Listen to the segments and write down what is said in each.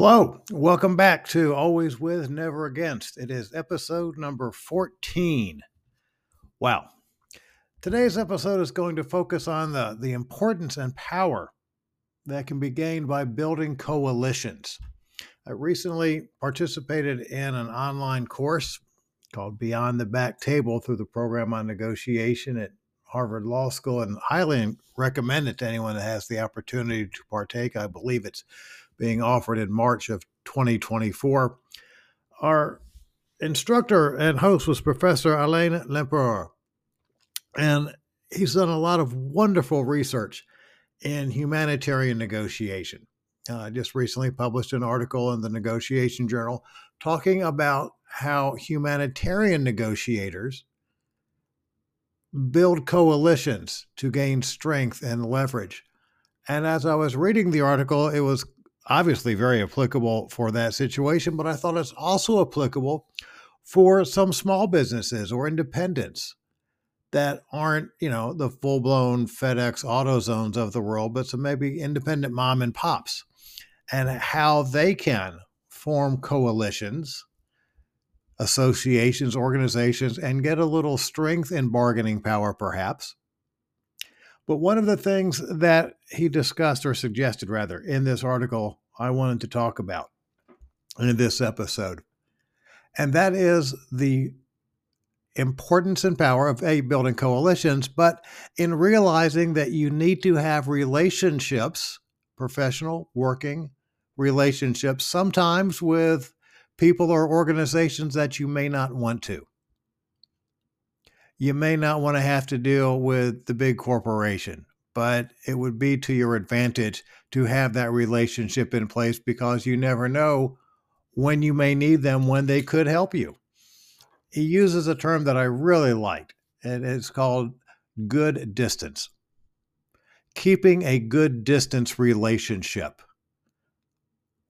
Hello, welcome back to Always With, Never Against. It is episode number 14. Wow. Today's episode is going to focus on the, the importance and power that can be gained by building coalitions. I recently participated in an online course called Beyond the Back Table through the program on negotiation at Harvard Law School and highly recommend it to anyone that has the opportunity to partake. I believe it's being offered in March of 2024. Our instructor and host was Professor Alain Lempereur, and he's done a lot of wonderful research in humanitarian negotiation. Uh, I just recently published an article in the Negotiation Journal talking about how humanitarian negotiators build coalitions to gain strength and leverage. And as I was reading the article, it was obviously very applicable for that situation, but I thought it's also applicable for some small businesses or independents that aren't, you know, the full blown FedEx AutoZones of the world, but some maybe independent mom and pops and how they can form coalitions, associations, organizations, and get a little strength and bargaining power, perhaps. But one of the things that he discussed or suggested, rather, in this article I wanted to talk about in this episode. And that is the importance and power of a building coalitions, but in realizing that you need to have relationships, professional, working relationships, sometimes with people or organizations that you may not want to. You may not want to have to deal with the big corporation but it would be to your advantage to have that relationship in place because you never know when you may need them when they could help you. He uses a term that I really liked, and it's called good distance. Keeping a good distance relationship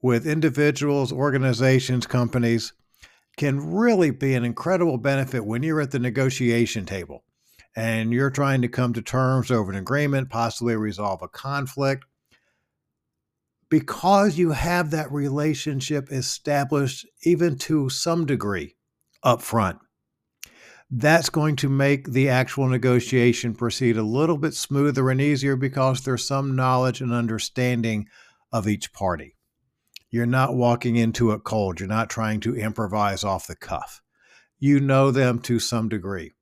with individuals, organizations, companies can really be an incredible benefit when you're at the negotiation table and you're trying to come to terms over an agreement, possibly resolve a conflict, because you have that relationship established, even to some degree, up front, that's going to make the actual negotiation proceed a little bit smoother and easier because there's some knowledge and understanding of each party. You're not walking into it cold. You're not trying to improvise off the cuff. You know them to some degree.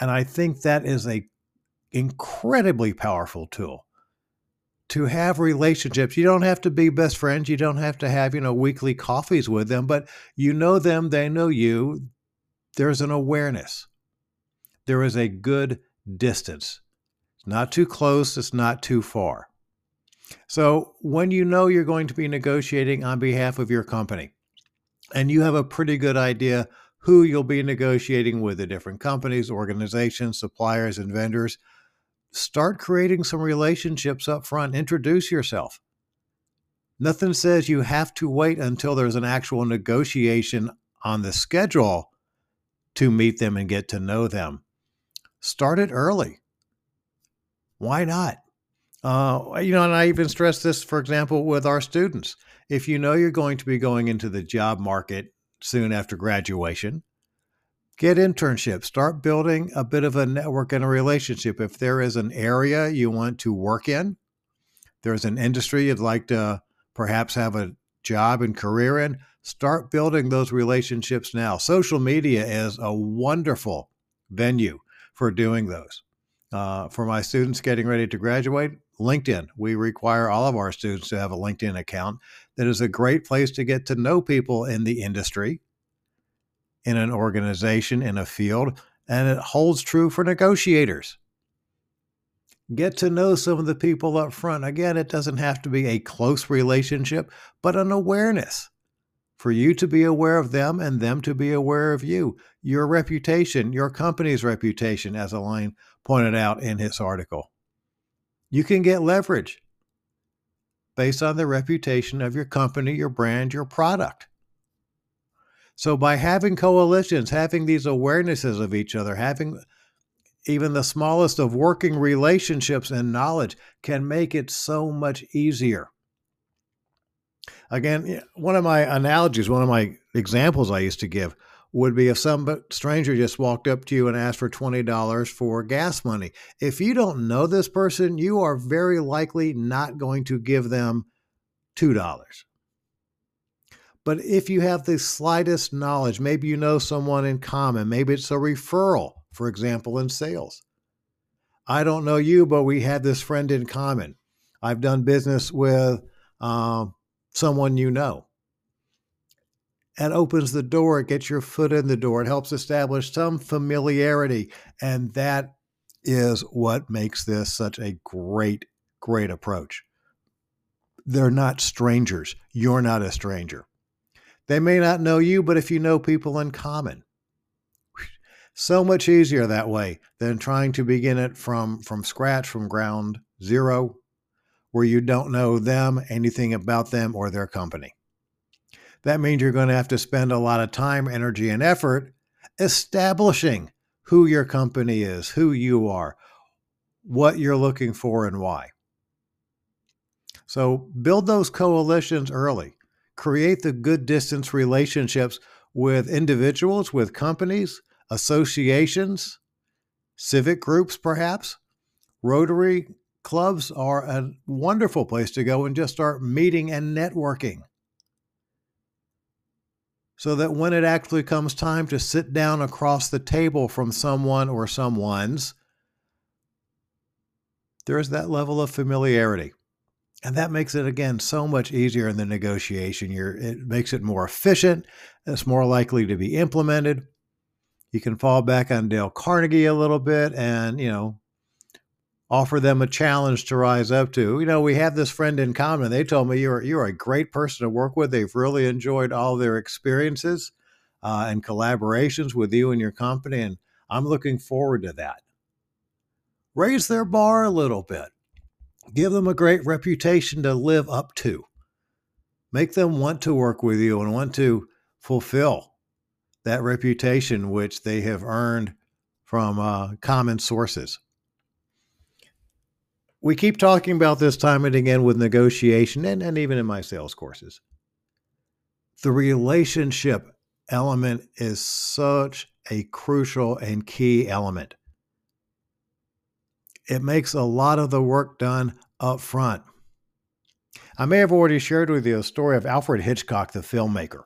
And I think that is a incredibly powerful tool to have relationships. You don't have to be best friends. You don't have to have, you know, weekly coffees with them, but you know them, they know you. There's an awareness. There is a good distance. It's not too close, it's not too far. So, when you know you're going to be negotiating on behalf of your company and you have a pretty good idea who you'll be negotiating with the different companies, organizations, suppliers, and vendors. Start creating some relationships up front. Introduce yourself. Nothing says you have to wait until there's an actual negotiation on the schedule to meet them and get to know them. Start it early. Why not? Uh, you know, and I even stress this, for example, with our students. If you know you're going to be going into the job market soon after graduation. Get internships. Start building a bit of a network and a relationship. If there is an area you want to work in, there's an industry you'd like to perhaps have a job and career in, start building those relationships now. Social media is a wonderful venue for doing those. Uh, for my students getting ready to graduate, LinkedIn. We require all of our students to have a LinkedIn account. That is a great place to get to know people in the industry, in an organization, in a field, and it holds true for negotiators. Get to know some of the people up front. Again, it doesn't have to be a close relationship, but an awareness for you to be aware of them and them to be aware of you. Your reputation, your company's reputation, as Alain pointed out in his article. You can get leverage based on the reputation of your company, your brand, your product. So, by having coalitions, having these awarenesses of each other, having even the smallest of working relationships and knowledge can make it so much easier. Again, one of my analogies, one of my examples I used to give would be if some stranger just walked up to you and asked for $20 for gas money. If you don't know this person, you are very likely not going to give them $2. But if you have the slightest knowledge, maybe you know someone in common, maybe it's a referral, for example, in sales. I don't know you, but we had this friend in common. I've done business with uh, someone you know. It opens the door, it gets your foot in the door, it helps establish some familiarity. And that is what makes this such a great, great approach. They're not strangers. You're not a stranger. They may not know you, but if you know people in common, so much easier that way than trying to begin it from from scratch from ground zero where you don't know them anything about them or their company that means you're going to have to spend a lot of time energy and effort establishing who your company is who you are what you're looking for and why so build those coalitions early create the good distance relationships with individuals with companies associations, civic groups, perhaps. Rotary clubs are a wonderful place to go and just start meeting and networking. So that when it actually comes time to sit down across the table from someone or someone's, there's that level of familiarity. And that makes it, again, so much easier in the negotiation. You're, it makes it more efficient. It's more likely to be implemented you can fall back on Dale Carnegie a little bit and, you know, offer them a challenge to rise up to. You know, we have this friend in common. They told me you're you're a great person to work with. They've really enjoyed all their experiences uh, and collaborations with you and your company, and I'm looking forward to that. Raise their bar a little bit. Give them a great reputation to live up to. Make them want to work with you and want to fulfill that reputation which they have earned from uh, common sources. We keep talking about this time and again with negotiation and, and even in my sales courses. The relationship element is such a crucial and key element. It makes a lot of the work done up front. I may have already shared with you a story of Alfred Hitchcock, the filmmaker.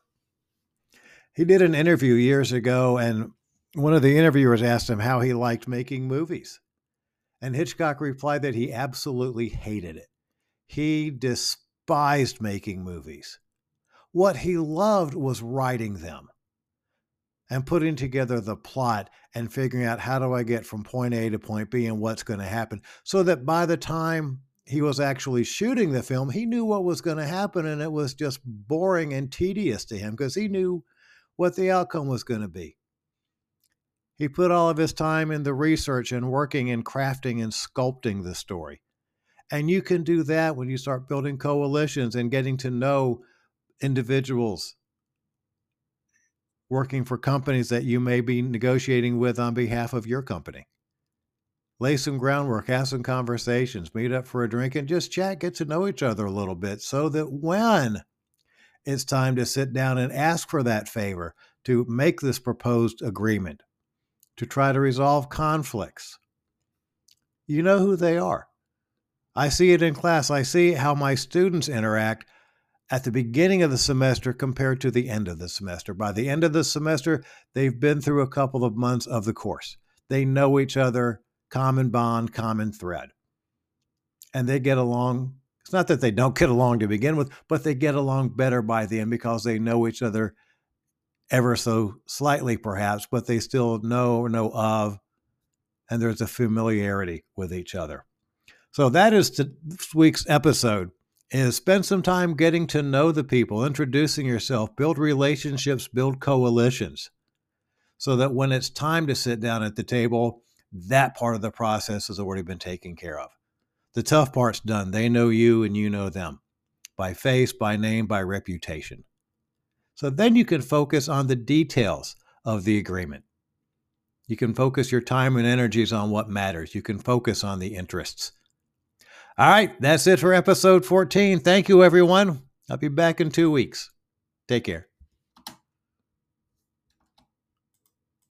He did an interview years ago, and one of the interviewers asked him how he liked making movies. And Hitchcock replied that he absolutely hated it. He despised making movies. What he loved was writing them and putting together the plot and figuring out how do I get from point A to point B and what's going to happen so that by the time he was actually shooting the film, he knew what was going to happen and it was just boring and tedious to him because he knew what the outcome was going to be. He put all of his time in the research and working and crafting and sculpting the story. And you can do that when you start building coalitions and getting to know individuals working for companies that you may be negotiating with on behalf of your company. Lay some groundwork, have some conversations, meet up for a drink, and just chat, get to know each other a little bit so that when it's time to sit down and ask for that favor to make this proposed agreement, to try to resolve conflicts. You know who they are. I see it in class. I see how my students interact at the beginning of the semester compared to the end of the semester. By the end of the semester, they've been through a couple of months of the course. They know each other, common bond, common thread. And they get along it's not that they don't get along to begin with, but they get along better by the end because they know each other ever so slightly, perhaps, but they still know or know of, and there's a familiarity with each other. So that is this week's episode is spend some time getting to know the people, introducing yourself, build relationships, build coalitions. So that when it's time to sit down at the table, that part of the process has already been taken care of. The tough part's done. They know you and you know them by face, by name, by reputation. So then you can focus on the details of the agreement. You can focus your time and energies on what matters. You can focus on the interests. All right, that's it for episode 14. Thank you, everyone. I'll be back in two weeks. Take care.